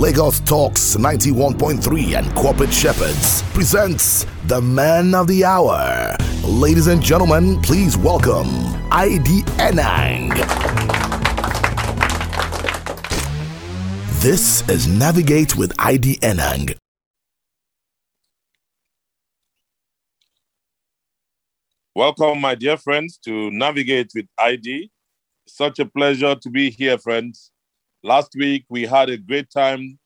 Lagos Talks 91.3 and Corporate Shepherds presents the man of the hour. Ladies and gentlemen, please welcome ID Enang. This is Navigate with ID Enang. Welcome, my dear friends, to Navigate with ID. Such a pleasure to be here, friends. Last week, we had a great time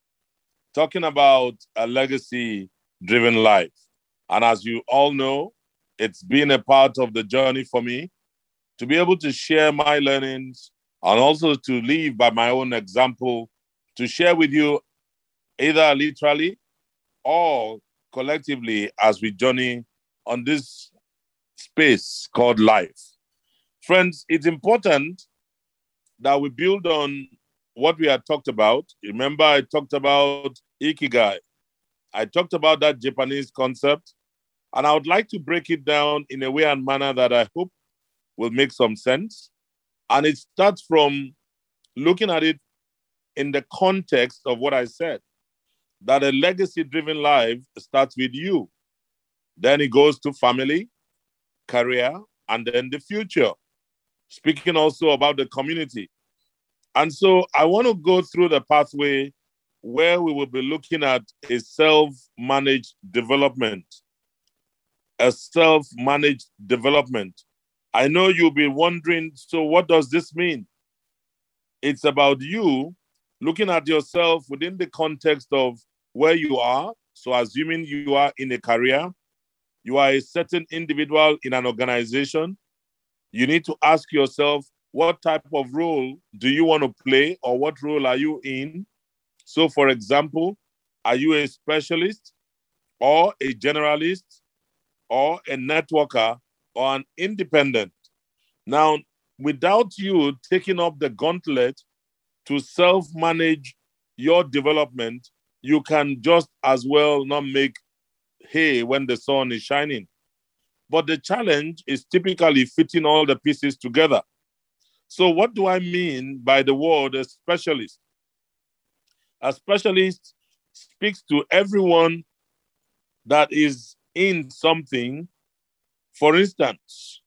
talking about a legacy driven life. And as you all know, it's been a part of the journey for me to be able to share my learnings and also to live by my own example, to share with you either literally or collectively as we journey on this space called life. Friends, it's important that we build on what we had talked about. Remember, I talked about Ikigai. I talked about that Japanese concept, and I would like to break it down in a way and manner that I hope will make some sense. And it starts from looking at it in the context of what I said that a legacy driven life starts with you. Then it goes to family, career, and then the future. Speaking also about the community. And so I want to go through the pathway where we will be looking at a self managed development. A self managed development. I know you'll be wondering so, what does this mean? It's about you looking at yourself within the context of where you are. So, assuming you are in a career, you are a certain individual in an organization, you need to ask yourself, what type of role do you want to play or what role are you in? So, for example, are you a specialist or a generalist or a networker or an independent? Now, without you taking up the gauntlet to self manage your development, you can just as well not make hay when the sun is shining. But the challenge is typically fitting all the pieces together. So, what do I mean by the word a specialist? A specialist speaks to everyone that is in something. For instance,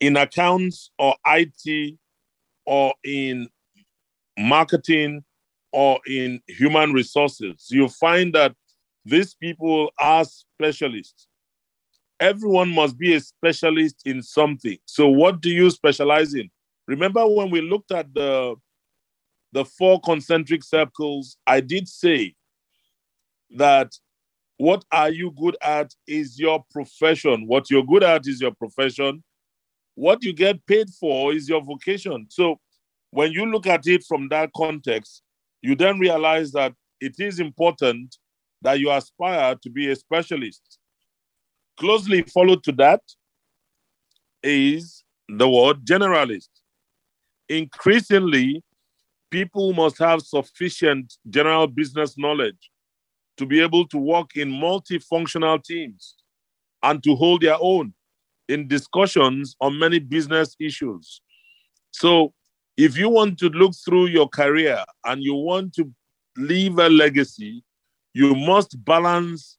in accounts or IT or in marketing or in human resources, you find that these people are specialists. Everyone must be a specialist in something. So, what do you specialize in? Remember when we looked at the the four concentric circles, I did say that what are you good at is your profession. What you're good at is your profession. What you get paid for is your vocation. So when you look at it from that context, you then realize that it is important that you aspire to be a specialist. Closely followed to that is the word generalist increasingly, people must have sufficient general business knowledge to be able to work in multifunctional teams and to hold their own in discussions on many business issues. So, if you want to look through your career and you want to leave a legacy, you must balance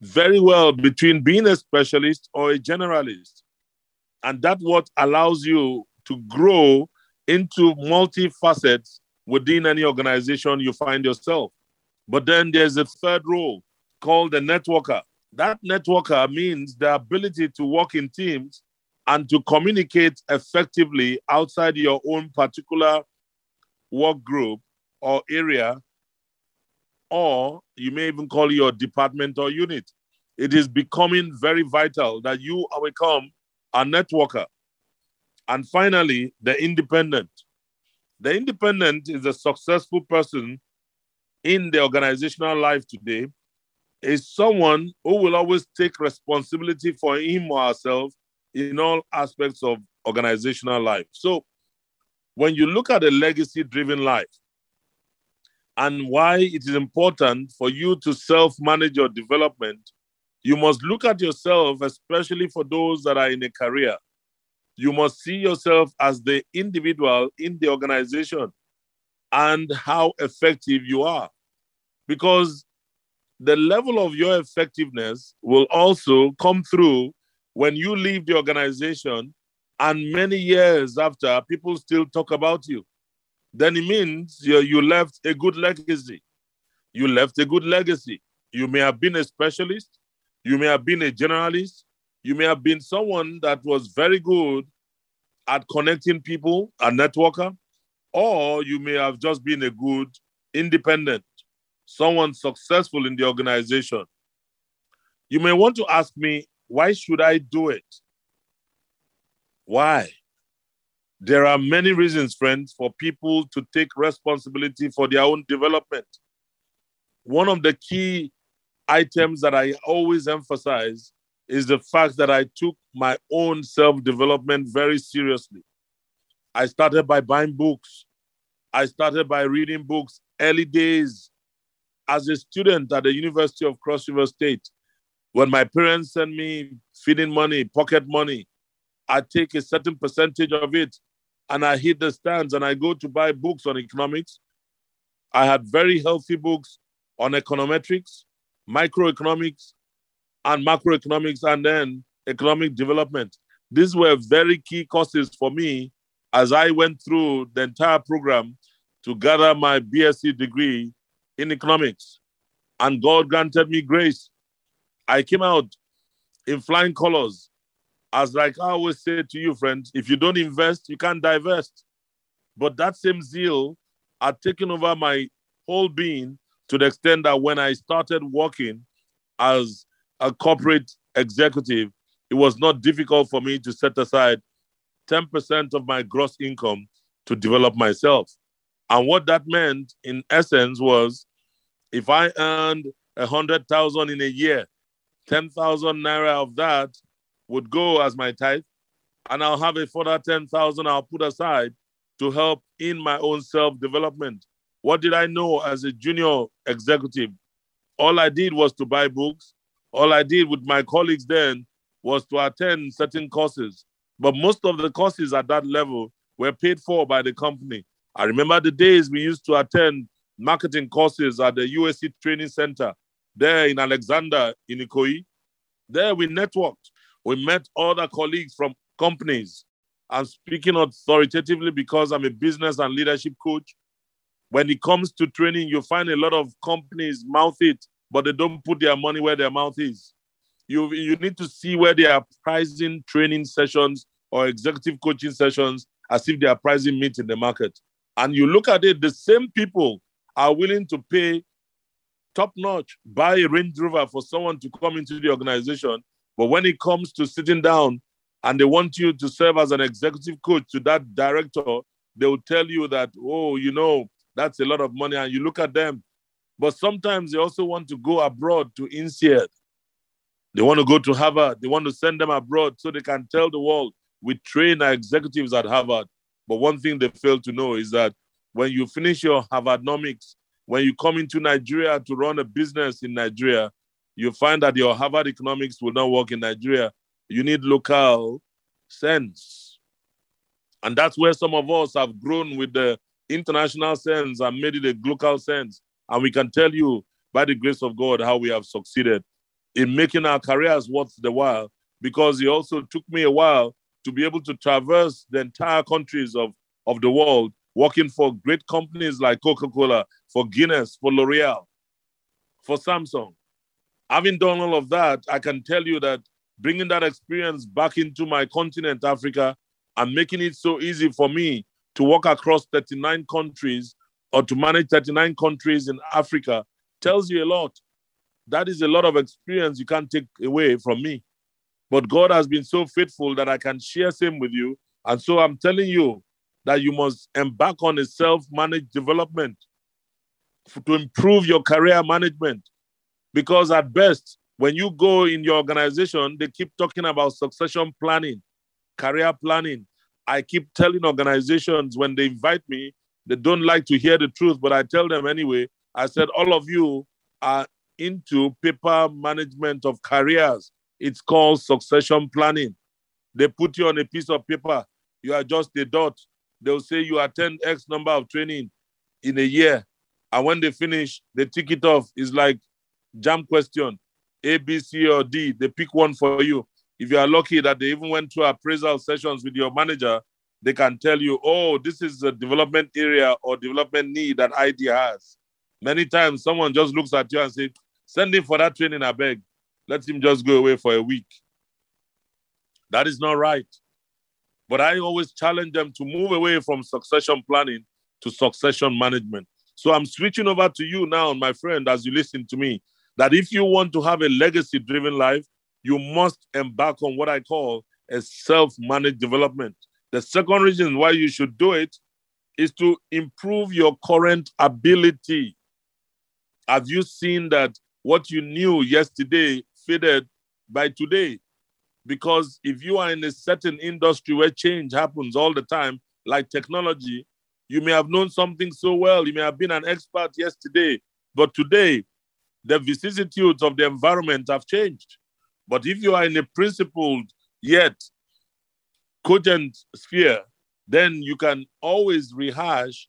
very well between being a specialist or a generalist. And that's what allows you to grow into multi facets within any organization you find yourself. But then there's a third role called the networker. That networker means the ability to work in teams and to communicate effectively outside your own particular work group or area, or you may even call your department or unit. It is becoming very vital that you become a networker. And finally, the independent. The independent is a successful person in the organizational life today, is someone who will always take responsibility for him or herself in all aspects of organizational life. So, when you look at a legacy driven life and why it is important for you to self manage your development, you must look at yourself, especially for those that are in a career you must see yourself as the individual in the organization and how effective you are. because the level of your effectiveness will also come through when you leave the organization and many years after people still talk about you. Then it means you, you left a good legacy. You left a good legacy. You may have been a specialist. You may have been a generalist you may have been someone that was very good at connecting people a networker or you may have just been a good independent someone successful in the organization. You may want to ask me, why should I do it? Why? There are many reasons, friends, for people to take responsibility for their own development. One of the key items that I always emphasize is the fact that I took my own self development very seriously. I started by buying books. I started by reading books early days as a student at the University of Cross River State, when my parents send me feeding money, pocket money, I take a certain percentage of it and I hit the stands and I go to buy books on economics. I had very healthy books on econometrics, microeconomics, and macroeconomics, and then economic development. These were very key courses for me as I went through the entire program to gather my BSc degree in economics, and God granted me grace. I came out in flying colors. As like I always say to you, friends, if you don't invest, you can't divest. But that same zeal had taken over my whole being to the extent that when I started working as a corporate executive, it was not difficult for me to set aside 10% of my gross income to develop myself. And what that meant, in essence, was if I earned a hundred thousand in a year, ten thousand naira of that would go as my tithe, and I'll have a further ten thousand I'll put aside to help in my own self-development. What did I know as a junior executive? All I did was to buy books. All I did with my colleagues then was to attend certain courses. But most of the courses at that level were paid for by the company. I remember the days we used to attend marketing courses at the USC Training Center there in Alexander in Ikoyi. There we networked. We met other colleagues from companies. I'm speaking authoritatively because I'm a business and leadership coach. When it comes to training, you find a lot of companies mouth it, but they don't put their money where their mouth is. You, you need to see where they are pricing training sessions or executive coaching sessions as if they are pricing meat in the market and you look at it, the same people are willing to pay top notch, buy a Range Rover for someone to come into the organization. But when it comes to sitting down and they want you to serve as an executive coach to that director, they will tell you that, oh, you know, that's a lot of money. And you look at them. But sometimes they also want to go abroad to INSEAD. They want to go to Harvard. They want to send them abroad so they can tell the world we train our executives at Harvard. But one thing they fail to know is that when you finish your Harvardnomics, when you come into Nigeria to run a business in Nigeria, you find that your Harvard economics will not work in Nigeria. You need local sense. And that's where some of us have grown with the international sense and made it a local sense. And we can tell you, by the grace of God, how we have succeeded in making our careers worth the while, because it also took me a while to be able to traverse the entire countries of, of the world, working for great companies like Coca Cola, for Guinness, for L'Oreal, for Samsung. Having done all of that, I can tell you that bringing that experience back into my continent, Africa, and making it so easy for me to walk across 39 countries or to manage 39 countries in Africa tells you a lot. That is a lot of experience you can't take away from me. But God has been so faithful that I can share same with you. And so I'm telling you that you must embark on a self-managed development to improve your career management. Because at best, when you go in your organization, they keep talking about succession planning, career planning. I keep telling organizations when they invite me, they don't like to hear the truth, but I tell them anyway. I said, all of you are into paper management of careers. It's called succession planning. They put you on a piece of paper. You are just a dot. They'll say you attend X number of training in a year. And when they finish, they tick it off. It's like jam question A, B, C, or D. They pick one for you. If you are lucky that they even went through appraisal sessions with your manager, they can tell you, oh, this is a development area or development need that ID has. Many times someone just looks at you and says, send him for that training, I beg. Let him just go away for a week. That is not right. But I always challenge them to move away from succession planning to succession management. So I'm switching over to you now, my friend, as you listen to me, that if you want to have a legacy driven life, you must embark on what I call a self managed development. The second reason why you should do it is to improve your current ability. Have you seen that what you knew yesterday faded by today? Because if you are in a certain industry where change happens all the time, like technology, you may have known something so well, you may have been an expert yesterday, but today the vicissitudes of the environment have changed. But if you are in a principled yet cogent sphere, then you can always rehash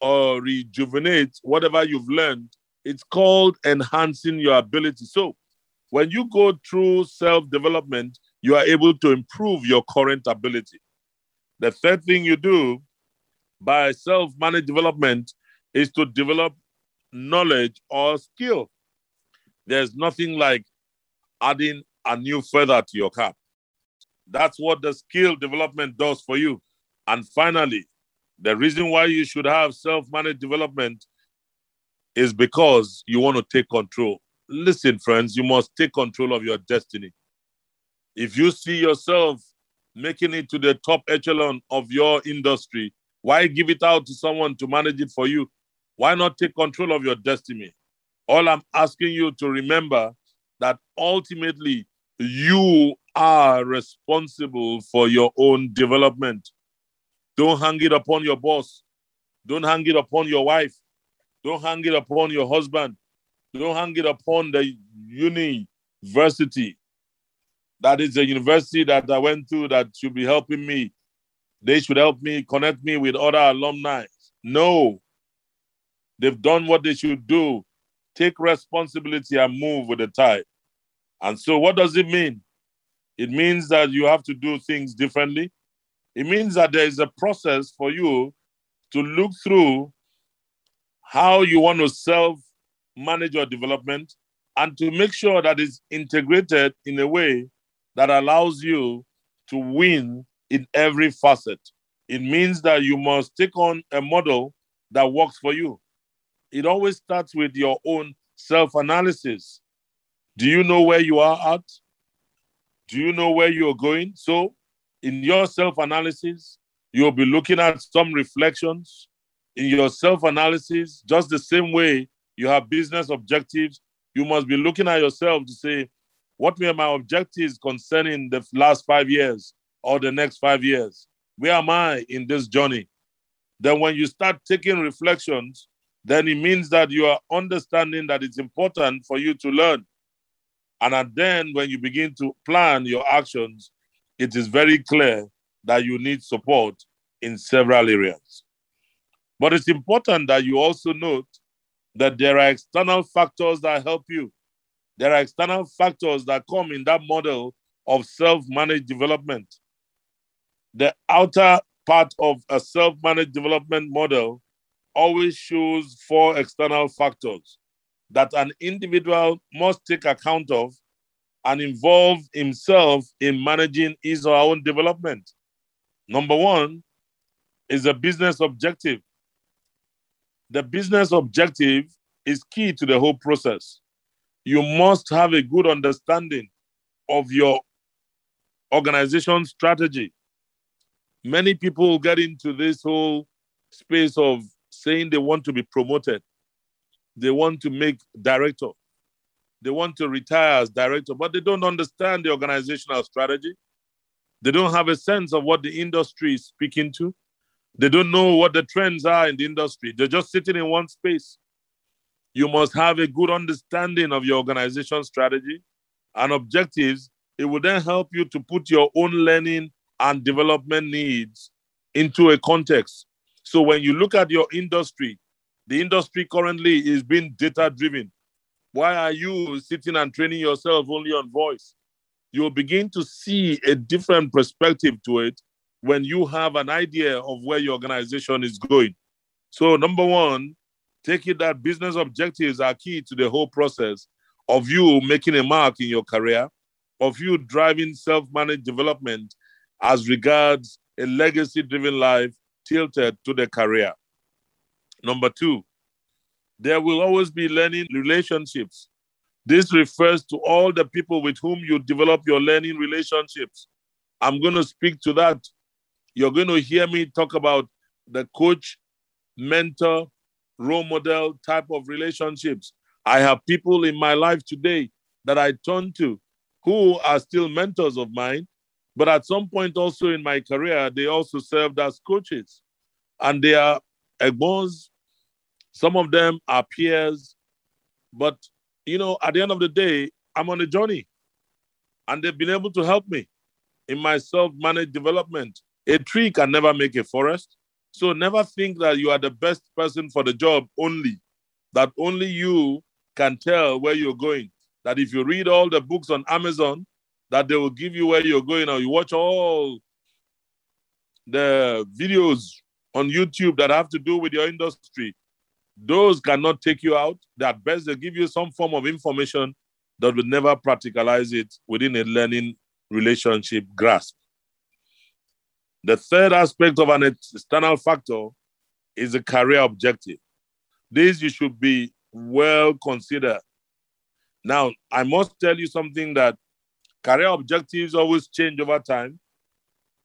or rejuvenate whatever you've learned. It's called enhancing your ability. So when you go through self development, you are able to improve your current ability. The third thing you do by self managed development is to develop knowledge or skill. There's nothing like adding a new feather to your cap. That's what the skill development does for you. And finally, the reason why you should have self managed development is because you want to take control. Listen, friends, you must take control of your destiny. If you see yourself making it to the top echelon of your industry, why give it out to someone to manage it for you? Why not take control of your destiny? All I'm asking you to remember that ultimately you are responsible for your own development. Don't hang it upon your boss. Don't hang it upon your wife. Don't hang it upon your husband. Don't hang it upon the university. That is a university that I went to that should be helping me. They should help me connect me with other alumni. No. They've done what they should do. Take responsibility and move with the tide. And so, what does it mean? It means that you have to do things differently. It means that there is a process for you to look through how you want to self manage your development and to make sure that it's integrated in a way that allows you to win in every facet. It means that you must take on a model that works for you. It always starts with your own self analysis. Do you know where you are at? Do you know where you're going? So, in your self analysis, you'll be looking at some reflections. In your self analysis, just the same way you have business objectives, you must be looking at yourself to say, what were my objectives concerning the last five years or the next five years? Where am I in this journey? Then, when you start taking reflections, then it means that you are understanding that it's important for you to learn. And then when you begin to plan your actions, it is very clear that you need support in several areas. But it's important that you also note that there are external factors that help you. There are external factors that come in that model of self managed development. The outer part of a self managed development model always shows four external factors that an individual must take account of and involve himself in managing his or her own development. Number one is a business objective. The business objective is key to the whole process. You must have a good understanding of your organization strategy. Many people get into this whole space of saying they want to be promoted they want to make director. They want to retire as director, but they don't understand the organizational strategy. They don't have a sense of what the industry is speaking to. They don't know what the trends are in the industry. They're just sitting in one space. You must have a good understanding of your organization strategy and objectives. It will then help you to put your own learning and development needs into a context. So when you look at your industry, The industry currently is being data driven. Why are you sitting and training yourself only on voice? You'll begin to see a different perspective to it when you have an idea of where your organization is going. So, number one, take it that business objectives are key to the whole process of you making a mark in your career, of you driving self managed development as regards a legacy driven life tilted to the career. Number two, there will always be learning relationships. This refers to all the people with whom you develop your learning relationships. I'm going to speak to that. You're going to hear me talk about the coach, mentor, role model type of relationships. I have people in my life today that I turn to who are still mentors of mine, but at some point also in my career, they also served as coaches. And they are egbons, some of them are peers, but you know, at the end of the day, I'm on a journey. And they've been able to help me in my self-managed development. A tree can never make a forest. So never think that you are the best person for the job only, that only you can tell where you're going. That if you read all the books on Amazon, that they will give you where you're going, or you watch all the videos on YouTube that have to do with your industry, those cannot take you out. At best, they give you some form of information that will never practicalize it within a learning relationship grasp. The third aspect of an external factor is a career objective. This you should be well considered. Now, I must tell you something that career objectives always change over time,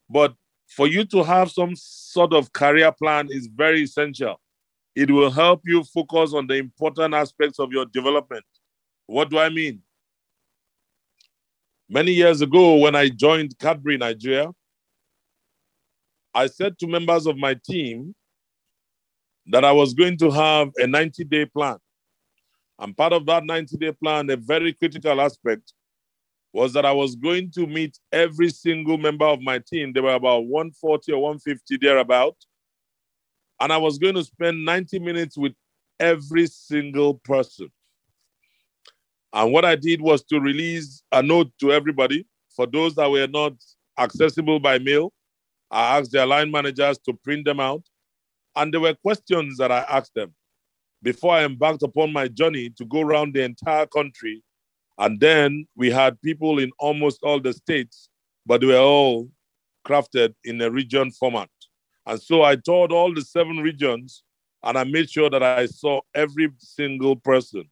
but for you to have some sort of career plan is very essential. It will help you focus on the important aspects of your development. What do I mean? Many years ago, when I joined Cadbury Nigeria, I said to members of my team that I was going to have a 90 day plan. And part of that 90 day plan, a very critical aspect, was that I was going to meet every single member of my team. There were about 140 or 150 thereabout. And I was going to spend 90 minutes with every single person. And what I did was to release a note to everybody for those that were not accessible by mail. I asked their line managers to print them out. And there were questions that I asked them before I embarked upon my journey to go around the entire country. And then we had people in almost all the states, but they were all crafted in a region format. And so I toured all the seven regions and I made sure that I saw every single person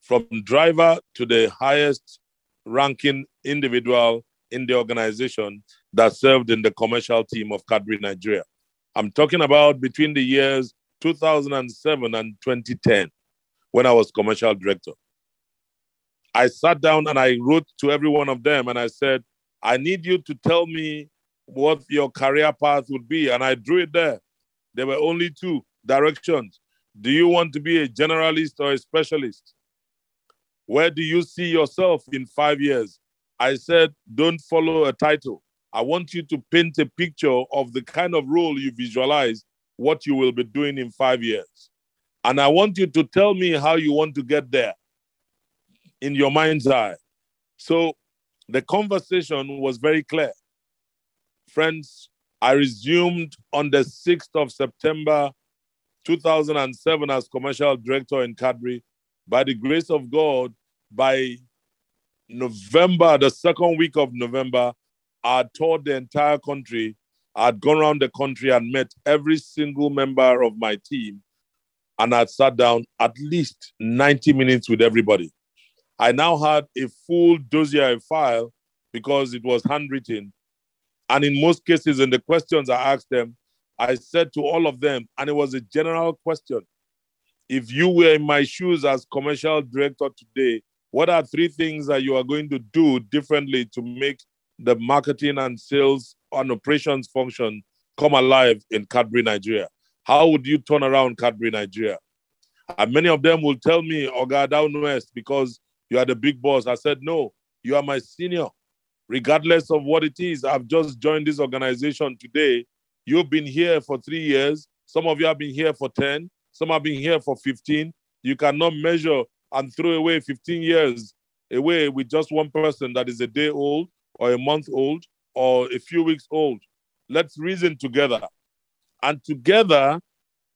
from driver to the highest ranking individual in the organization that served in the commercial team of Cadbury Nigeria. I'm talking about between the years 2007 and 2010 when I was commercial director. I sat down and I wrote to every one of them and I said, I need you to tell me what your career path would be. And I drew it there. There were only two directions. Do you want to be a generalist or a specialist? Where do you see yourself in five years? I said, don't follow a title. I want you to paint a picture of the kind of role you visualize what you will be doing in five years. And I want you to tell me how you want to get there in your mind's eye. So the conversation was very clear. Friends, I resumed on the 6th of September 2007 as commercial director in Cadbury. By the grace of God, by November, the second week of November, I toured the entire country I'd gone around the country and met every single member of my team, and I'd sat down at least 90 minutes with everybody. I now had a full dossier file because it was handwritten. And in most cases, in the questions I asked them, I said to all of them, and it was a general question if you were in my shoes as commercial director today, what are three things that you are going to do differently to make the marketing and sales and operations function come alive in Cadbury, Nigeria? How would you turn around Cadbury, Nigeria? And many of them will tell me, Oga, down west, because you are the big boss. I said, no, you are my senior. Regardless of what it is, I've just joined this organization today. You've been here for three years. Some of you have been here for 10. Some have been here for 15. You cannot measure and throw away 15 years away with just one person that is a day old or a month old or a few weeks old. Let's reason together. And together,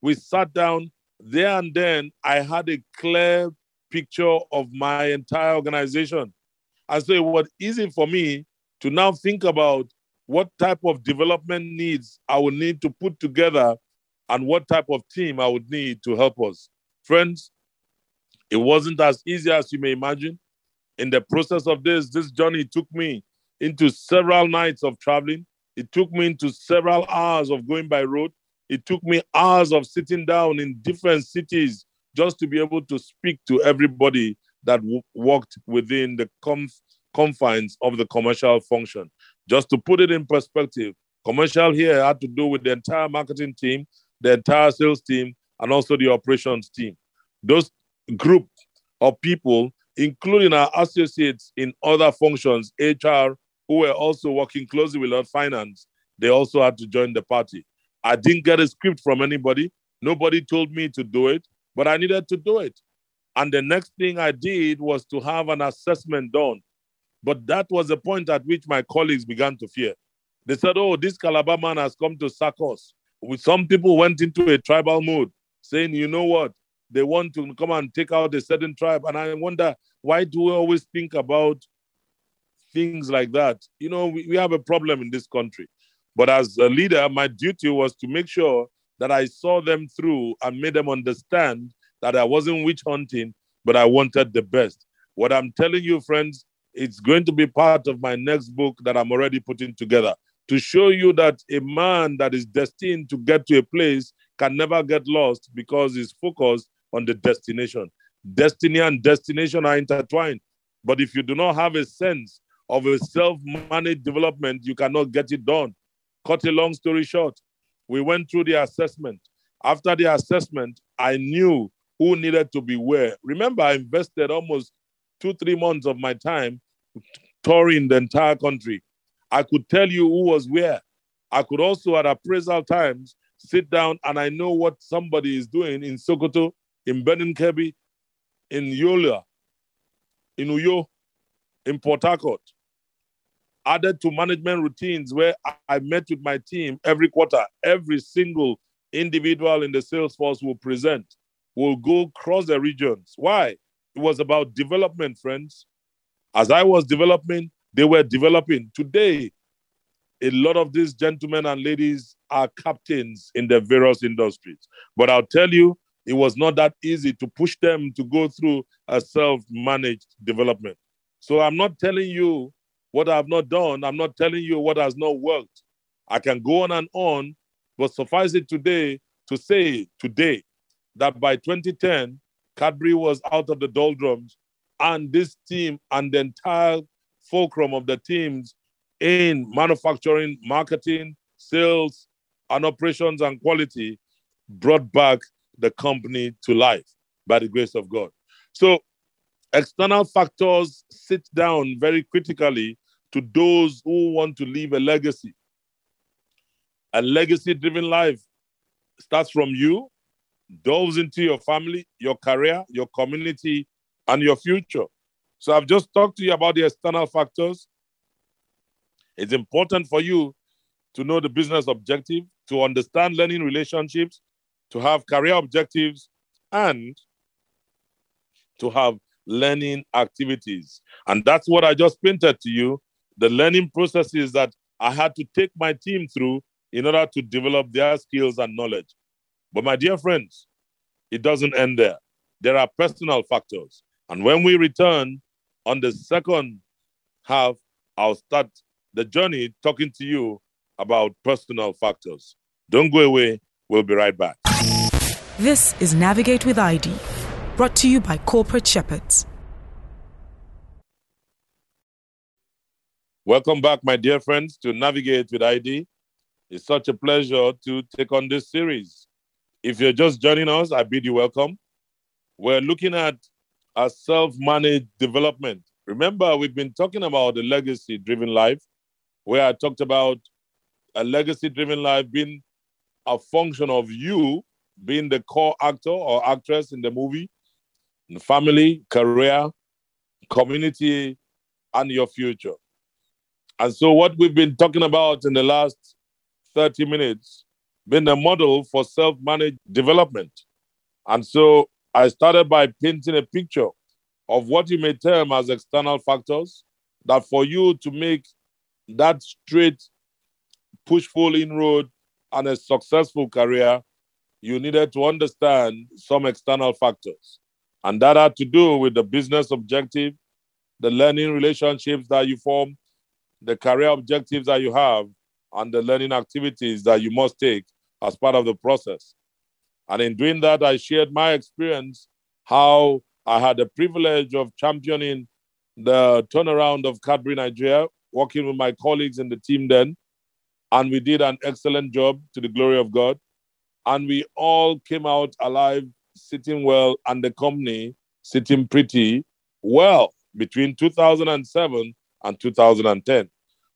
we sat down there and then. I had a clear picture of my entire organization. And so it was easy for me to now think about what type of development needs I would need to put together and what type of team I would need to help us. Friends, it wasn't as easy as you may imagine. In the process of this, this journey took me into several nights of traveling. It took me into several hours of going by road. It took me hours of sitting down in different cities just to be able to speak to everybody that w- worked within the conf- confines of the commercial function. Just to put it in perspective, commercial here had to do with the entire marketing team, the entire sales team, and also the operations team. Those group of people, including our associates in other functions, HR, who were also working closely with our finance, they also had to join the party. I didn't get a script from anybody. Nobody told me to do it, but I needed to do it. And the next thing I did was to have an assessment done. But that was the point at which my colleagues began to fear. They said, Oh, this Calabar man has come to sack us. Some people went into a tribal mood, saying, you know what? They want to come and take out a certain tribe. And I wonder, why do we always think about things like that? You know, we, we have a problem in this country. But as a leader, my duty was to make sure that I saw them through and made them understand that I wasn't witch hunting, but I wanted the best. What I'm telling you, friends, it's going to be part of my next book that I'm already putting together to show you that a man that is destined to get to a place can never get lost because he's focused on the destination. Destiny and destination are intertwined. But if you do not have a sense of a self managed development, you cannot get it done. Cut a long story short, we went through the assessment. After the assessment, I knew who needed to be where. Remember, I invested almost two, three months of my time touring the entire country. I could tell you who was where. I could also, at appraisal times, sit down and I know what somebody is doing in Sokoto, in Birnin Kebbi, in Yola, in Uyo, in Port Harcourt. Added to management routines where I met with my team every quarter, every single individual in the sales force will present, will go across the regions. Why? It was about development, friends. As I was developing, they were developing. Today, a lot of these gentlemen and ladies are captains in the various industries. But I'll tell you, it was not that easy to push them to go through a self managed development. So I'm not telling you what I've not done, I'm not telling you what has not worked. I can go on and on, but suffice it today to say today that by 2010, Cadbury was out of the doldrums, and this team and the entire fulcrum of the teams in manufacturing, marketing, sales, and operations and quality brought back the company to life by the grace of God. So, external factors sit down very critically to those who want to leave a legacy. A legacy driven life starts from you, delves into your family, your career, your community, and your future. So, I've just talked to you about the external factors. It's important for you to know the business objective, to understand learning relationships, to have career objectives, and to have learning activities. And that's what I just painted to you the learning processes that I had to take my team through in order to develop their skills and knowledge. But my dear friends, it doesn't end there. There are personal factors. And when we return on the second half, I'll start the journey talking to you about personal factors. Don't go away. We'll be right back. This is Navigate with ID, brought to you by Corporate Shepherds. Welcome back, my dear friends, to Navigate with ID. It's such a pleasure to take on this series. If you're just joining us, I bid you welcome. We're looking at a self managed development. Remember, we've been talking about the legacy driven life, where I talked about a legacy driven life being a function of you being the core actor or actress in the movie, in the family, career, community, and your future. And so, what we've been talking about in the last 30 minutes, been a model for self managed development. And so, I started by painting a picture of what you may term as external factors that for you to make that straight push full inroad and a successful career, you needed to understand some external factors. And that had to do with the business objective, the learning relationships that you form, the career objectives that you have, and the learning activities that you must take as part of the process. And in doing that, I shared my experience, how I had the privilege of championing the turnaround of Cadbury Nigeria, working with my colleagues in the team then. And we did an excellent job to the glory of God. And we all came out alive, sitting well, and the company sitting pretty well between 2007 and 2010.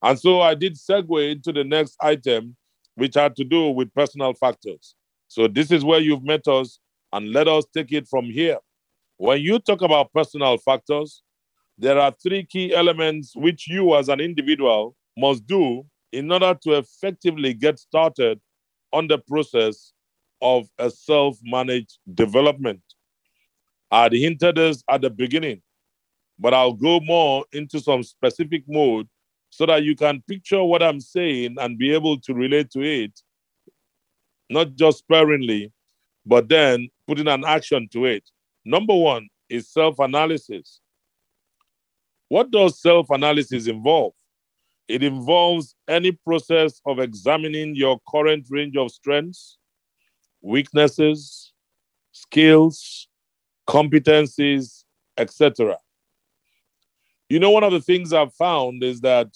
And so I did segue into the next item, which had to do with personal factors. So this is where you've met us, and let us take it from here. When you talk about personal factors, there are three key elements which you as an individual must do in order to effectively get started on the process of a self managed development. I had hinted this at the beginning, but I'll go more into some specific mode so that you can picture what I'm saying and be able to relate to it, not just sparingly, but then putting an action to it. Number one is self analysis. What does self analysis involve? It involves any process of examining your current range of strengths, weaknesses, skills, competencies, etc. You know, one of the things I've found is that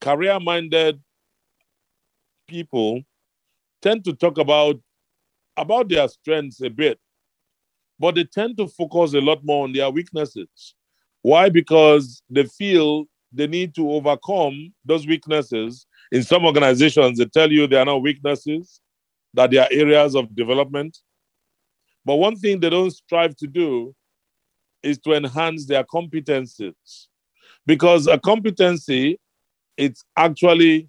career minded people tend to talk about, about their strengths a bit, but they tend to focus a lot more on their weaknesses. Why? Because they feel they need to overcome those weaknesses. In some organizations, they tell you they are not weaknesses, that they are areas of development. But one thing they don't strive to do is to enhance their competencies. Because a competency, it's actually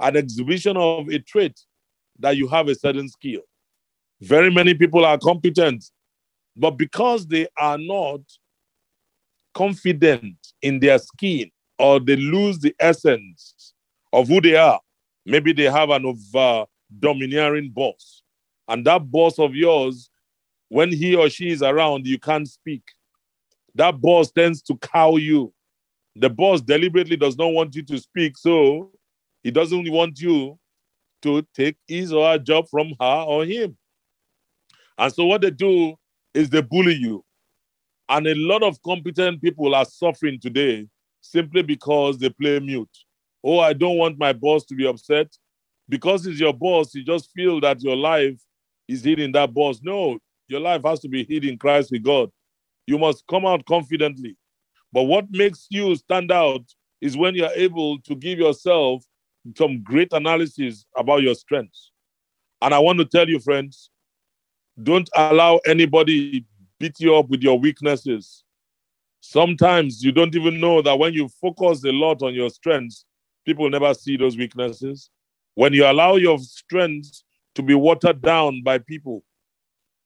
an exhibition of a trait that you have a certain skill. Very many people are competent, but because they are not confident in their skin or they lose the essence of who they are. Maybe they have an over domineering boss. And that boss of yours, when he or she is around, you can't speak. That boss tends to cow you. The boss deliberately does not want you to speak, so he doesn't want you to take his or her job from her or him. And so what they do is they bully you. And a lot of competent people are suffering today simply because they play mute. Oh, I don't want my boss to be upset. Because he's your boss, you just feel that your life is hidden that boss. No, your life has to be hidden Christ with God. You must come out confidently. But what makes you stand out is when you're able to give yourself some great analysis about your strengths. And I want to tell you, friends, don't allow anybody beat you up with your weaknesses. Sometimes you don't even know that when you focus a lot on your strengths, people never see those weaknesses. When you allow your strengths to be watered down by people,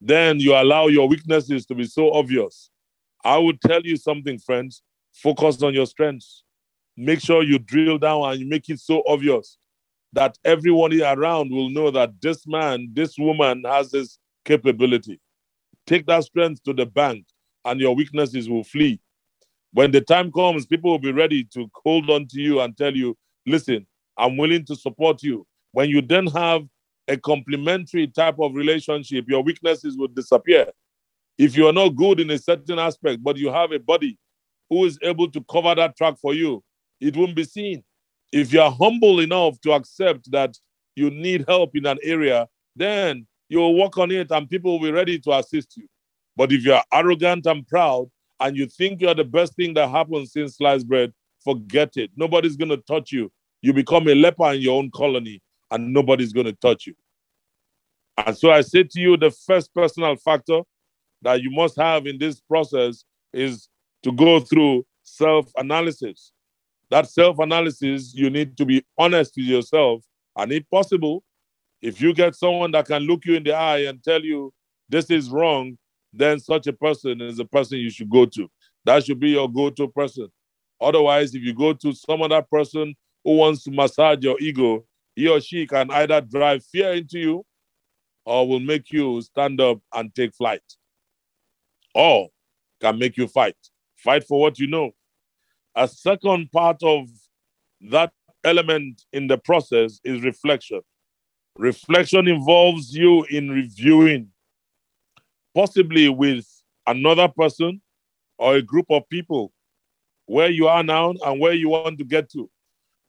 then you allow your weaknesses to be so obvious. I would tell you something, friends. Focus on your strengths. Make sure you drill down and you make it so obvious that everyone around will know that this man, this woman has this capability. Take that strength to the bank, and your weaknesses will flee. When the time comes, people will be ready to hold on to you and tell you, listen, I'm willing to support you. When you then have a complementary type of relationship, your weaknesses will disappear. If you are not good in a certain aspect, but you have a body who is able to cover that track for you, it won't be seen. If you are humble enough to accept that you need help in an area, then you'll work on it and people will be ready to assist you. But if you're arrogant and proud and you think you're the best thing that happened since sliced bread, forget it. Nobody's going to touch you. You become a leper in your own colony and nobody's going to touch you. And so I say to you, the first personal factor that you must have in this process is to go through self analysis. That self analysis, you need to be honest with yourself. And if possible, if you get someone that can look you in the eye and tell you this is wrong, then such a person is a person you should go to. That should be your go to person. Otherwise, if you go to some other person who wants to massage your ego, he or she can either drive fear into you or will make you stand up and take flight, or can make you fight. Fight for what you know. A second part of that element in the process is reflection. Reflection involves you in reviewing, possibly with another person or a group of people, where you are now and where you want to get to.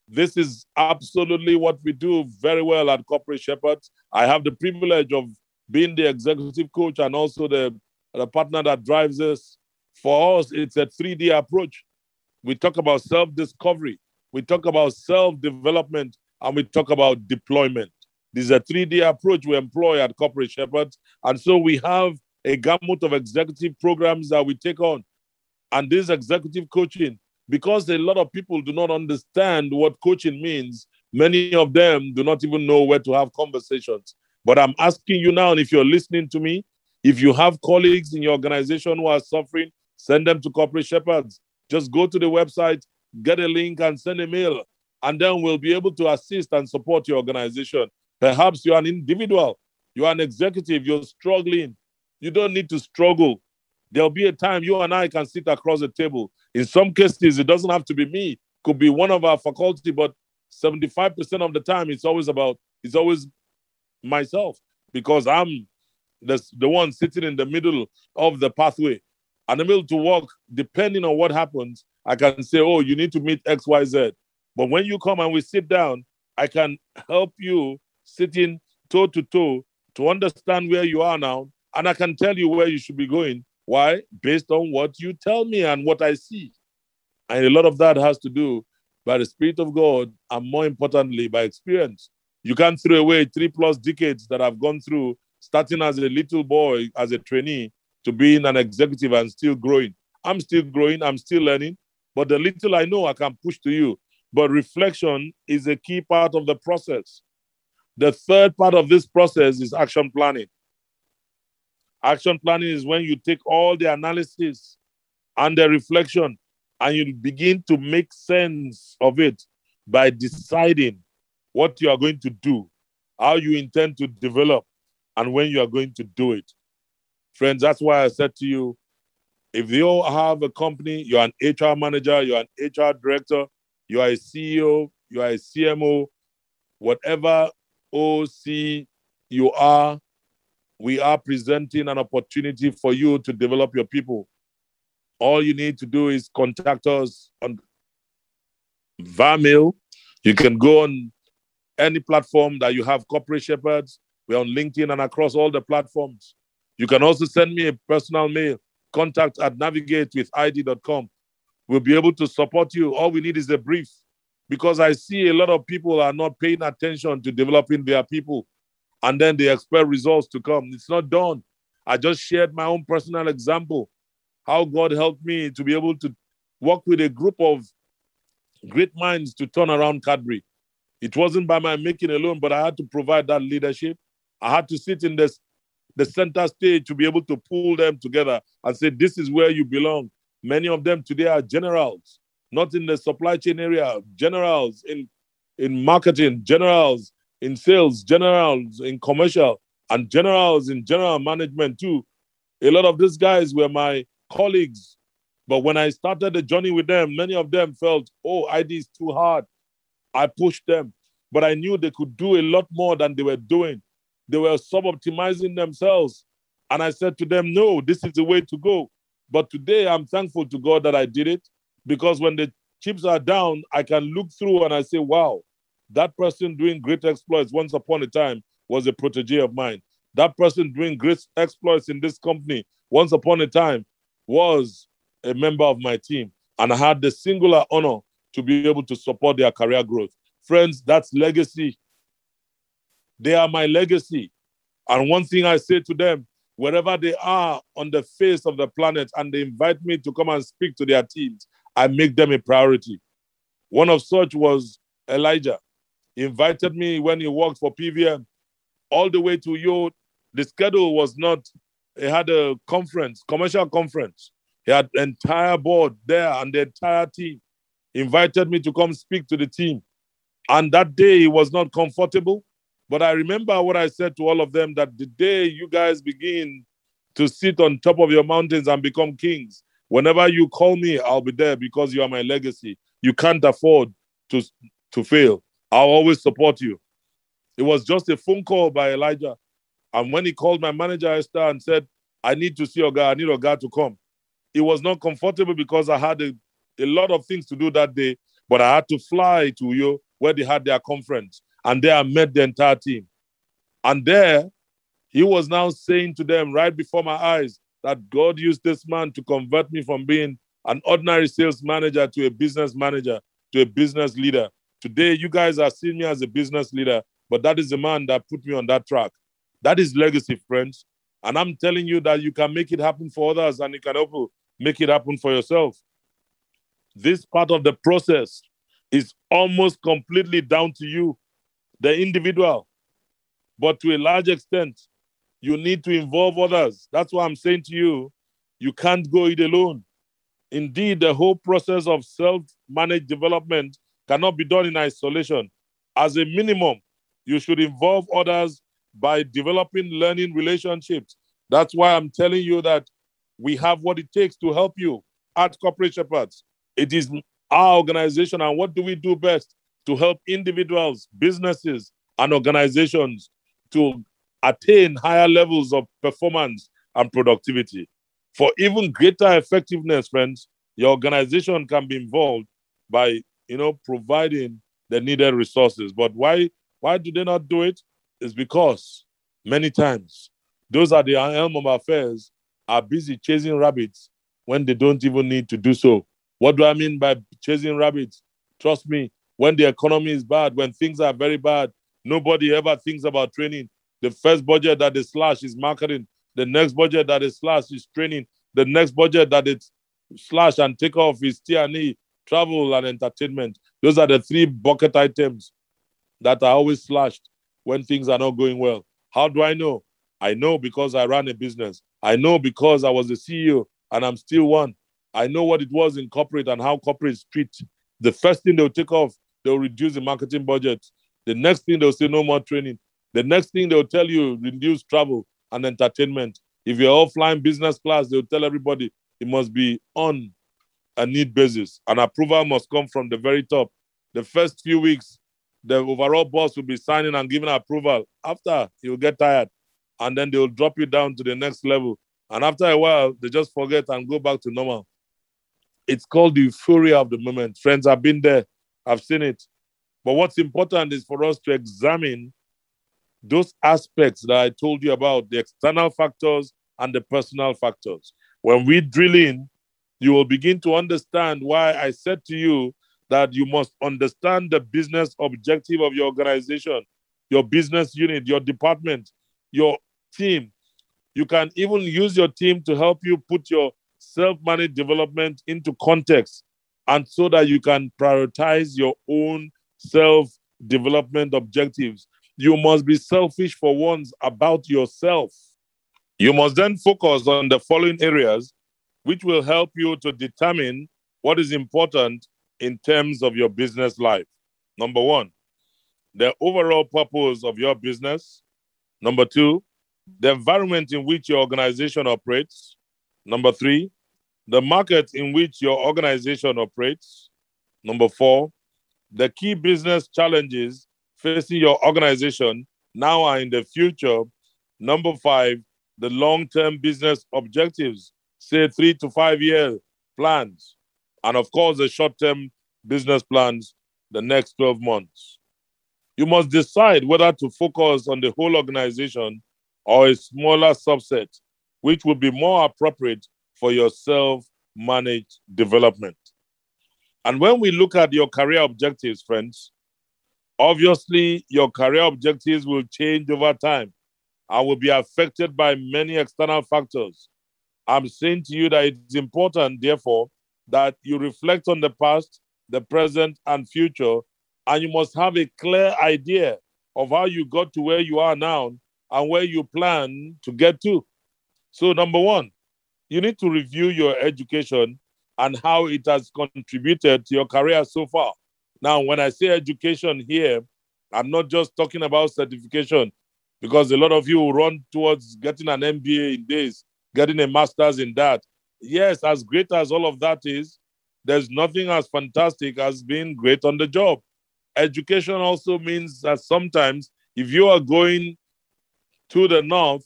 This is absolutely what we do very well at Corporate Shepherds. I have the privilege of being the executive coach and also the, the partner that drives us. For us, it's a 3D approach. We talk about self discovery, we talk about self development, and we talk about deployment. This is a 3D approach we employ at Corporate Shepherds. And so we have a gamut of executive programs that we take on. And this executive coaching because a lot of people do not understand what coaching means, many of them do not even know where to have conversations. But I'm asking you now, and if you're listening to me, if you have colleagues in your organization who are suffering, send them to Corporate Shepherds. Just go to the website, get a link, and send a mail. And then we'll be able to assist and support your organization. Perhaps you're an individual, you're an executive, you're struggling. You don't need to struggle. There'll be a time you and I can sit across the table in some cases, it doesn't have to be me, could be one of our faculty, but 75% of the time it's always about, it's always myself because I'm the, the one sitting in the middle of the pathway. And I'm able to walk, depending on what happens, I can say, oh, you need to meet XYZ. But when you come and we sit down, I can help you sitting toe to toe to understand where you are now. And I can tell you where you should be going why? Based on what you tell me and what I see. And a lot of that has to do by the Spirit of God and more importantly, by experience. You can't throw away three plus decades that I've gone through, starting as a little boy, as a trainee, to being an executive and still growing. I'm still growing, I'm still learning, but the little I know, I can push to you. But reflection is a key part of the process. The third part of this process is action planning. Action planning is when you take all the analysis and the reflection and you begin to make sense of it by deciding what you are going to do, how you intend to develop, and when you are going to do it. Friends, that's why I said to you if you have a company, you're an HR manager, you're an HR director, you are a CEO, you are a CMO, whatever OC you are, we are presenting an opportunity for you to develop your people. All you need to do is contact us on Vimeo. You can go on any platform that you have corporate shepherds. We're on LinkedIn and across all the platforms. You can also send me a personal mail, contact at navigatewithid.com. We'll be able to support you. All we need is a brief because I see a lot of people are not paying attention to developing their people and then they expect results to come. It's not done. I just shared my own personal example, how God helped me to be able to work with a group of great minds to turn around Cadbury. It wasn't by my making alone, but I had to provide that leadership. I had to sit in this, the center stage to be able to pull them together and say, This is where you belong. Many of them today are generals, not in the supply chain area, generals in, in marketing, generals in sales, generals in commercial, and generals in general management too. A lot of these guys were my colleagues. But when I started the journey with them, many of them felt, oh, ID is too hard. I pushed them. But I knew they could do a lot more than they were doing. They were sub optimizing themselves. And I said to them, no, this is the way to go. But today I'm thankful to God that I did it because when the chips are down, I can look through and I say, wow, that person doing great exploits once upon a time was a protege of mine. That person doing great exploits in this company once upon a time was a member of my team. And I had the singular honor to be able to support their career growth. Friends, that's legacy. They are my legacy. And one thing I say to them, wherever they are on the face of the planet and they invite me to come and speak to their teams, I make them a priority. One of such was Elijah. He invited me when he worked for PVM all the way to Yo. The schedule was not, he had a conference, commercial conference. He had entire board there and the entire team invited me to come speak to the team. And that day he was not comfortable. But I remember what I said to all of them that the day you guys begin to sit on top of your mountains and become kings, whenever you call me, I'll be there because you are my legacy. You can't afford to, to fail. I'll always support you. It was just a phone call by Elijah. And when he called my manager, Esther, and said, I need to see your guy, I need your guy to come. It was not comfortable because I had a, a lot of things to do that day, but I had to fly to you where they had their conference. And there I met the entire team. And there, he was now saying to them right before my eyes that God used this man to convert me from being an ordinary sales manager to a business manager to a business leader. Today, you guys are seeing me as a business leader, but that is the man that put me on that track. That is legacy, friends. And I'm telling you that you can make it happen for others and you can also make it happen for yourself. This part of the process is almost completely down to you, the individual. But to a large extent, you need to involve others. That's why I'm saying to you, you can't go it alone. Indeed, the whole process of self managed development cannot be done in isolation. As a minimum, you should involve others by developing learning relationships. That's why I'm telling you that we have what it takes to help you at Corporate Shepherds. It is our organization, and what do we do best to help individuals, businesses, and organizations to attain higher levels of performance and productivity. For even greater effectiveness, friends, your organization can be involved by you know providing the needed resources. But why why do they not do it? It's because many times those are the helm of affairs are busy chasing rabbits when they don't even need to do so. What do I mean by chasing rabbits? Trust me, when the economy is bad, when things are very bad, nobody ever thinks about training. The first budget that is slashed is marketing. The next budget that is slashed is training. The next budget that is slashed and take off is T&E, travel and entertainment. Those are the three bucket items that are always slashed when things are not going well. How do I know? I know because I ran a business. I know because I was the CEO and I'm still one. I know what it was in corporate and how corporates treat. The first thing they'll take off, they'll reduce the marketing budget. The next thing they'll say no more training. The next thing they'll tell you reduce travel and entertainment. If you're all flying business class, they'll tell everybody it must be on a need basis. An approval must come from the very top. The first few weeks, the overall boss will be signing and giving approval. After, he'll get tired and then they'll drop you down to the next level. And after a while, they just forget and go back to normal. It's called the euphoria of the moment. Friends, I've been there, I've seen it. But what's important is for us to examine those aspects that I told you about the external factors and the personal factors. When we drill in, you will begin to understand why I said to you that you must understand the business objective of your organization, your business unit, your department, your team. You can even use your team to help you put your self managed development into context and so that you can prioritize your own self development objectives. You must be selfish for once about yourself. You must then focus on the following areas, which will help you to determine what is important in terms of your business life. Number one, the overall purpose of your business. Number two, the environment in which your organization operates. Number three, the market in which your organization operates. Number four, the key business challenges facing your organization now and in the future. Number five, the long term business objectives, say three to five year plans. And of course, the short term business plans, the next 12 months. You must decide whether to focus on the whole organization or a smaller subset, which would be more appropriate for your self managed development. And when we look at your career objectives, friends, obviously your career objectives will change over time. and will be affected by many external factors. I'm saying to you that it's important, therefore, that you reflect on the past, the present, and future, and you must have a clear idea of how you got to where you are now and where you plan to get to. So, number one, you need to review your education and how it has contributed to your career so far. Now, when I say education here, I'm not just talking about certification because a lot of you run towards getting an MBA in this, getting a master's in that. Yes, as great as all of that is, there's nothing as fantastic as being great on the job. Education also means that sometimes if you are going to the north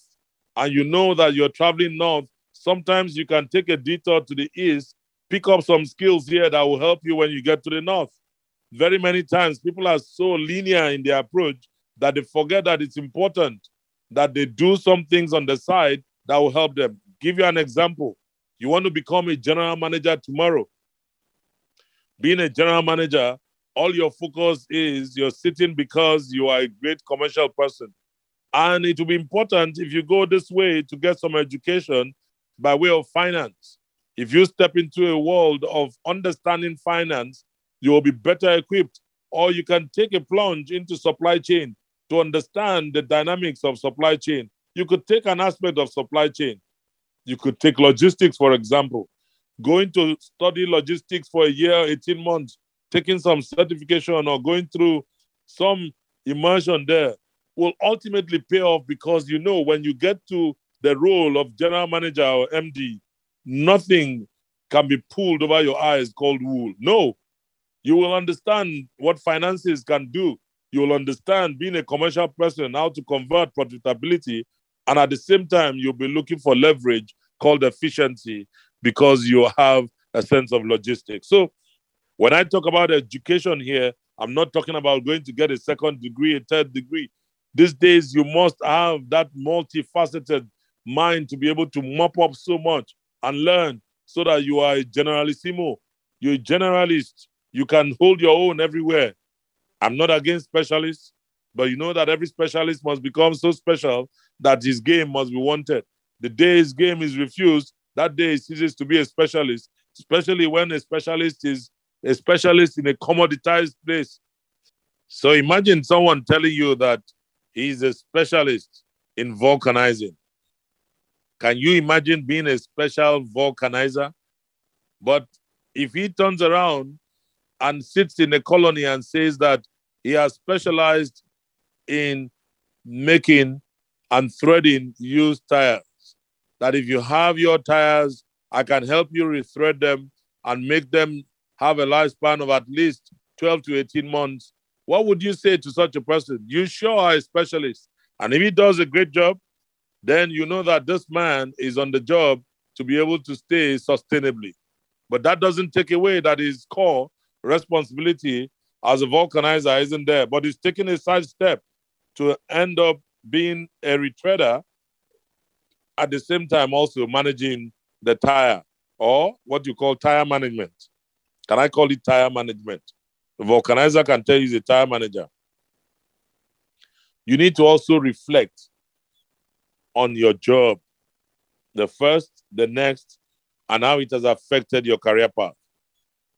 and you know that you're traveling north, sometimes you can take a detour to the east, pick up some skills here that will help you when you get to the north. Very many times, people are so linear in their approach that they forget that it's important that they do some things on the side that will help them. Give you an example. You want to become a general manager tomorrow. Being a general manager, all your focus is you're sitting because you are a great commercial person. And it will be important if you go this way to get some education by way of finance. If you step into a world of understanding finance, you will be better equipped. Or you can take a plunge into supply chain to understand the dynamics of supply chain. You could take an aspect of supply chain. You could take logistics, for example. Going to study logistics for a year, 18 months, taking some certification or going through some immersion there will ultimately pay off because you know when you get to the role of general manager or MD, nothing can be pulled over your eyes called wool. No, you will understand what finances can do. You will understand being a commercial person, how to convert profitability. And at the same time, you'll be looking for leverage called efficiency because you have a sense of logistics. So when I talk about education here, I'm not talking about going to get a second degree, a third degree. These days, you must have that multifaceted mind to be able to mop up so much and learn so that you are a generalissimo. You're a generalist. You can hold your own everywhere. I'm not against specialists, but you know that every specialist must become so special that his game must be wanted. The day his game is refused, that day he ceases to be a specialist, especially when a specialist is a specialist in a commoditized place. So imagine someone telling you that he's a specialist in vulcanizing. Can you imagine being a special vulcanizer? But if he turns around and sits in a colony and says that he has specialized in making and threading used tires, that if you have your tires, I can help you rethread them and make them have a lifespan of at least 12 to 18 months. What would you say to such a person? You sure are a specialist. And if he does a great job, then you know that this man is on the job to be able to stay sustainably. But that doesn't take away that his core responsibility as a vulcanizer isn't there, but he's taking a side step to end up being a retreader at the same time also managing the tire or what you call tire management. Can I call it tire management? The vulcanizer can tell you he's a tire manager. You need to also reflect on your job, the first, the next, and how it has affected your career path.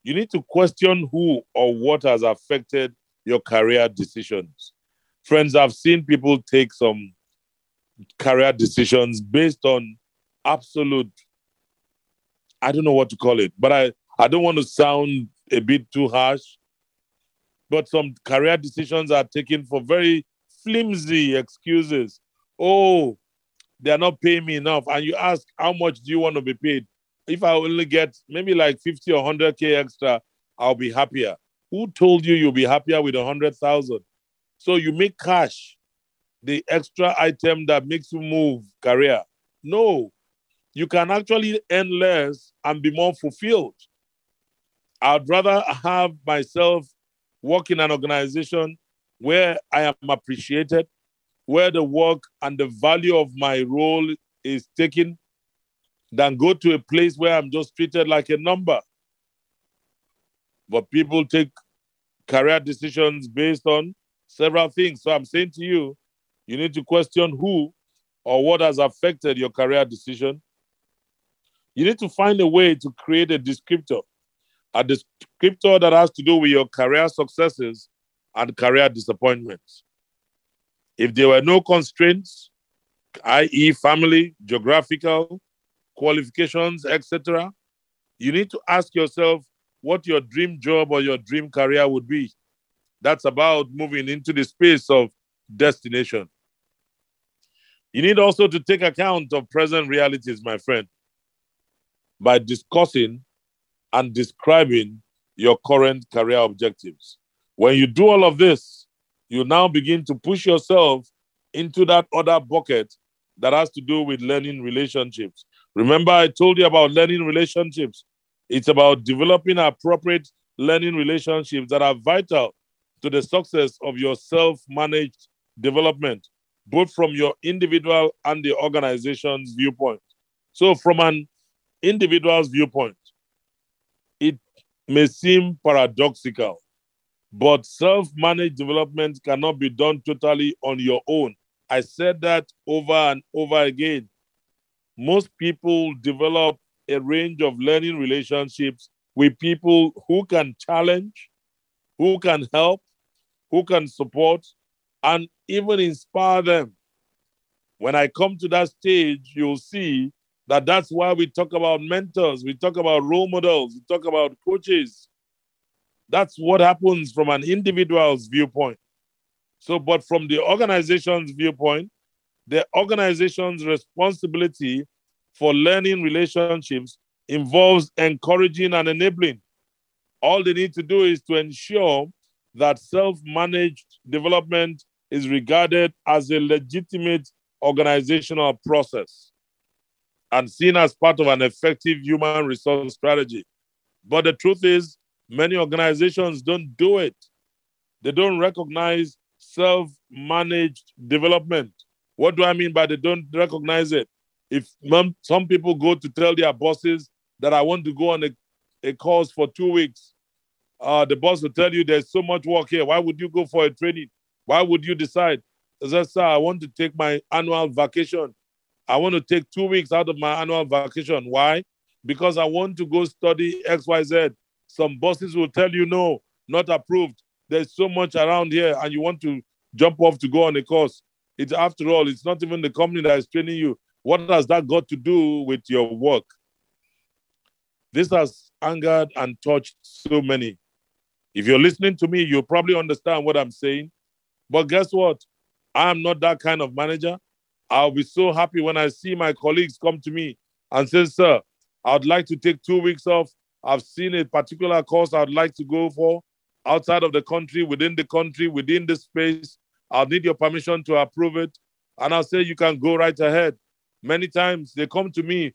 You need to question who or what has affected your career decisions. Friends, I've seen people take some career decisions based on absolute, I don't know what to call it, but I, I don't want to sound a bit too harsh, but some career decisions are taken for very flimsy excuses. Oh, they are not paying me enough. And you ask, how much do you want to be paid? If I only get maybe like 50 or 100K extra, I'll be happier. Who told you you'll be happier with 100,000? So you make cash the extra item that makes you move career. No, you can actually earn less and be more fulfilled. I'd rather have myself work in an organization where I am appreciated, where the work and the value of my role is taken than go to a place where I'm just treated like a number. But people take career decisions based on several things. So I'm saying to you, you need to question who or what has affected your career decision? You need to find a way to create a descriptor, a descriptor that has to do with your career successes and career disappointments. If there were no constraints, i.e., family, geographical, qualifications, etc., you need to ask yourself what your dream job or your dream career would be. That's about moving into the space of destination. You need also to take account of present realities, my friend, by discussing and describing your current career objectives. When you do all of this, you now begin to push yourself into that other bucket that has to do with learning relationships. Remember, I told you about learning relationships. It's about developing appropriate learning relationships that are vital to the success of your self managed development, both from your individual and the organization's viewpoint. So, from an individual's viewpoint, it may seem paradoxical, but self managed development cannot be done totally on your own. I said that over and over again. Most people develop a range of learning relationships with people who can challenge, who can help, who can support, and even inspire them. When I come to that stage, you'll see that that's why we talk about mentors, we talk about role models, we talk about coaches. That's what happens from an individual's viewpoint. So, but from the organization's viewpoint, the organization's responsibility for learning relationships involves encouraging and enabling. All they need to do is to ensure that self managed development is regarded as a legitimate organizational process and seen as part of an effective human resource strategy. But the truth is, many organizations don't do it. They don't recognize self managed development. What do I mean by they don't recognize it? If some people go to tell their bosses that I want to go on a, a course for two weeks, uh, the boss will tell you there's so much work here. Why would you go for a training? Why would you decide? I said, I want to take my annual vacation. I want to take two weeks out of my annual vacation. Why? Because I want to go study XYZ. Some bosses will tell you, no, not approved. There's so much around here, and you want to jump off to go on a course. It's after all, it's not even the company that is training you. What has that got to do with your work? This has angered and touched so many. If you're listening to me, you'll probably understand what I'm saying. But guess what? I'm not that kind of manager. I'll be so happy when I see my colleagues come to me and say, Sir, I'd like to take two weeks off. I've seen a particular course I'd like to go for outside of the country, within the country, within the space. I'll need your permission to approve it. And I'll say, You can go right ahead. Many times they come to me,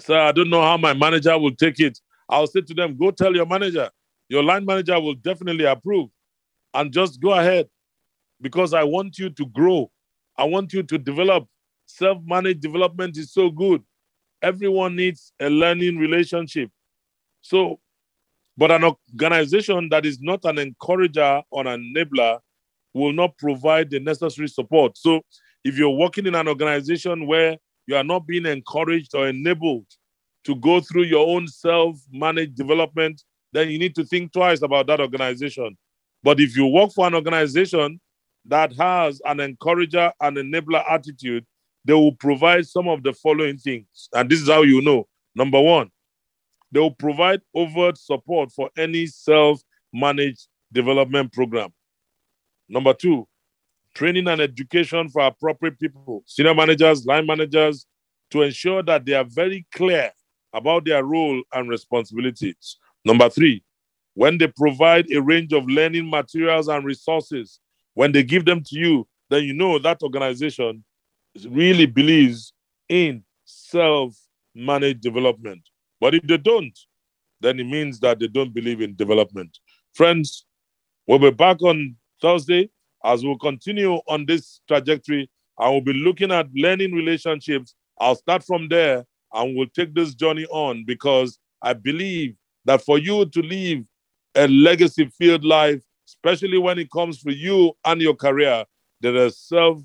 sir, I don't know how my manager will take it. I'll say to them, go tell your manager. Your line manager will definitely approve. And just go ahead because I want you to grow. I want you to develop. Self managed development is so good. Everyone needs a learning relationship. So, but an organization that is not an encourager or an enabler will not provide the necessary support. So, if you're working in an organization where you are not being encouraged or enabled to go through your own self managed development, then you need to think twice about that organization. But if you work for an organization that has an encourager and enabler attitude, they will provide some of the following things. And this is how you know. Number one, they will provide overt support for any self managed development program. Number two, training and education for appropriate people, senior managers, line managers, to ensure that they are very clear about their role and responsibilities. Number three, when they provide a range of learning materials and resources, when they give them to you, then you know that organization really believes in self managed development. But if they don't, then it means that they don't believe in development. Friends, we'll be back on Thursday as we'll continue on this trajectory, I will be looking at learning relationships. I'll start from there and we'll take this journey on because I believe that for you to live a legacy filled life, especially when it comes for you and your career, there is self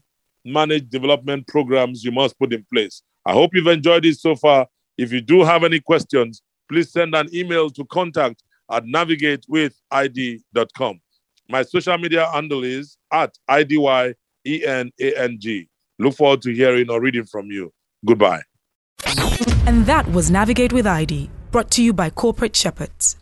managed development programs you must put in place. I hope you've enjoyed it so far. If you do have any questions, please send an email to contact at navigatewithid.com. My social media handle is at IDYENANG. Look forward to hearing or reading from you. Goodbye. And that was Navigate with ID, brought to you by Corporate Shepherds.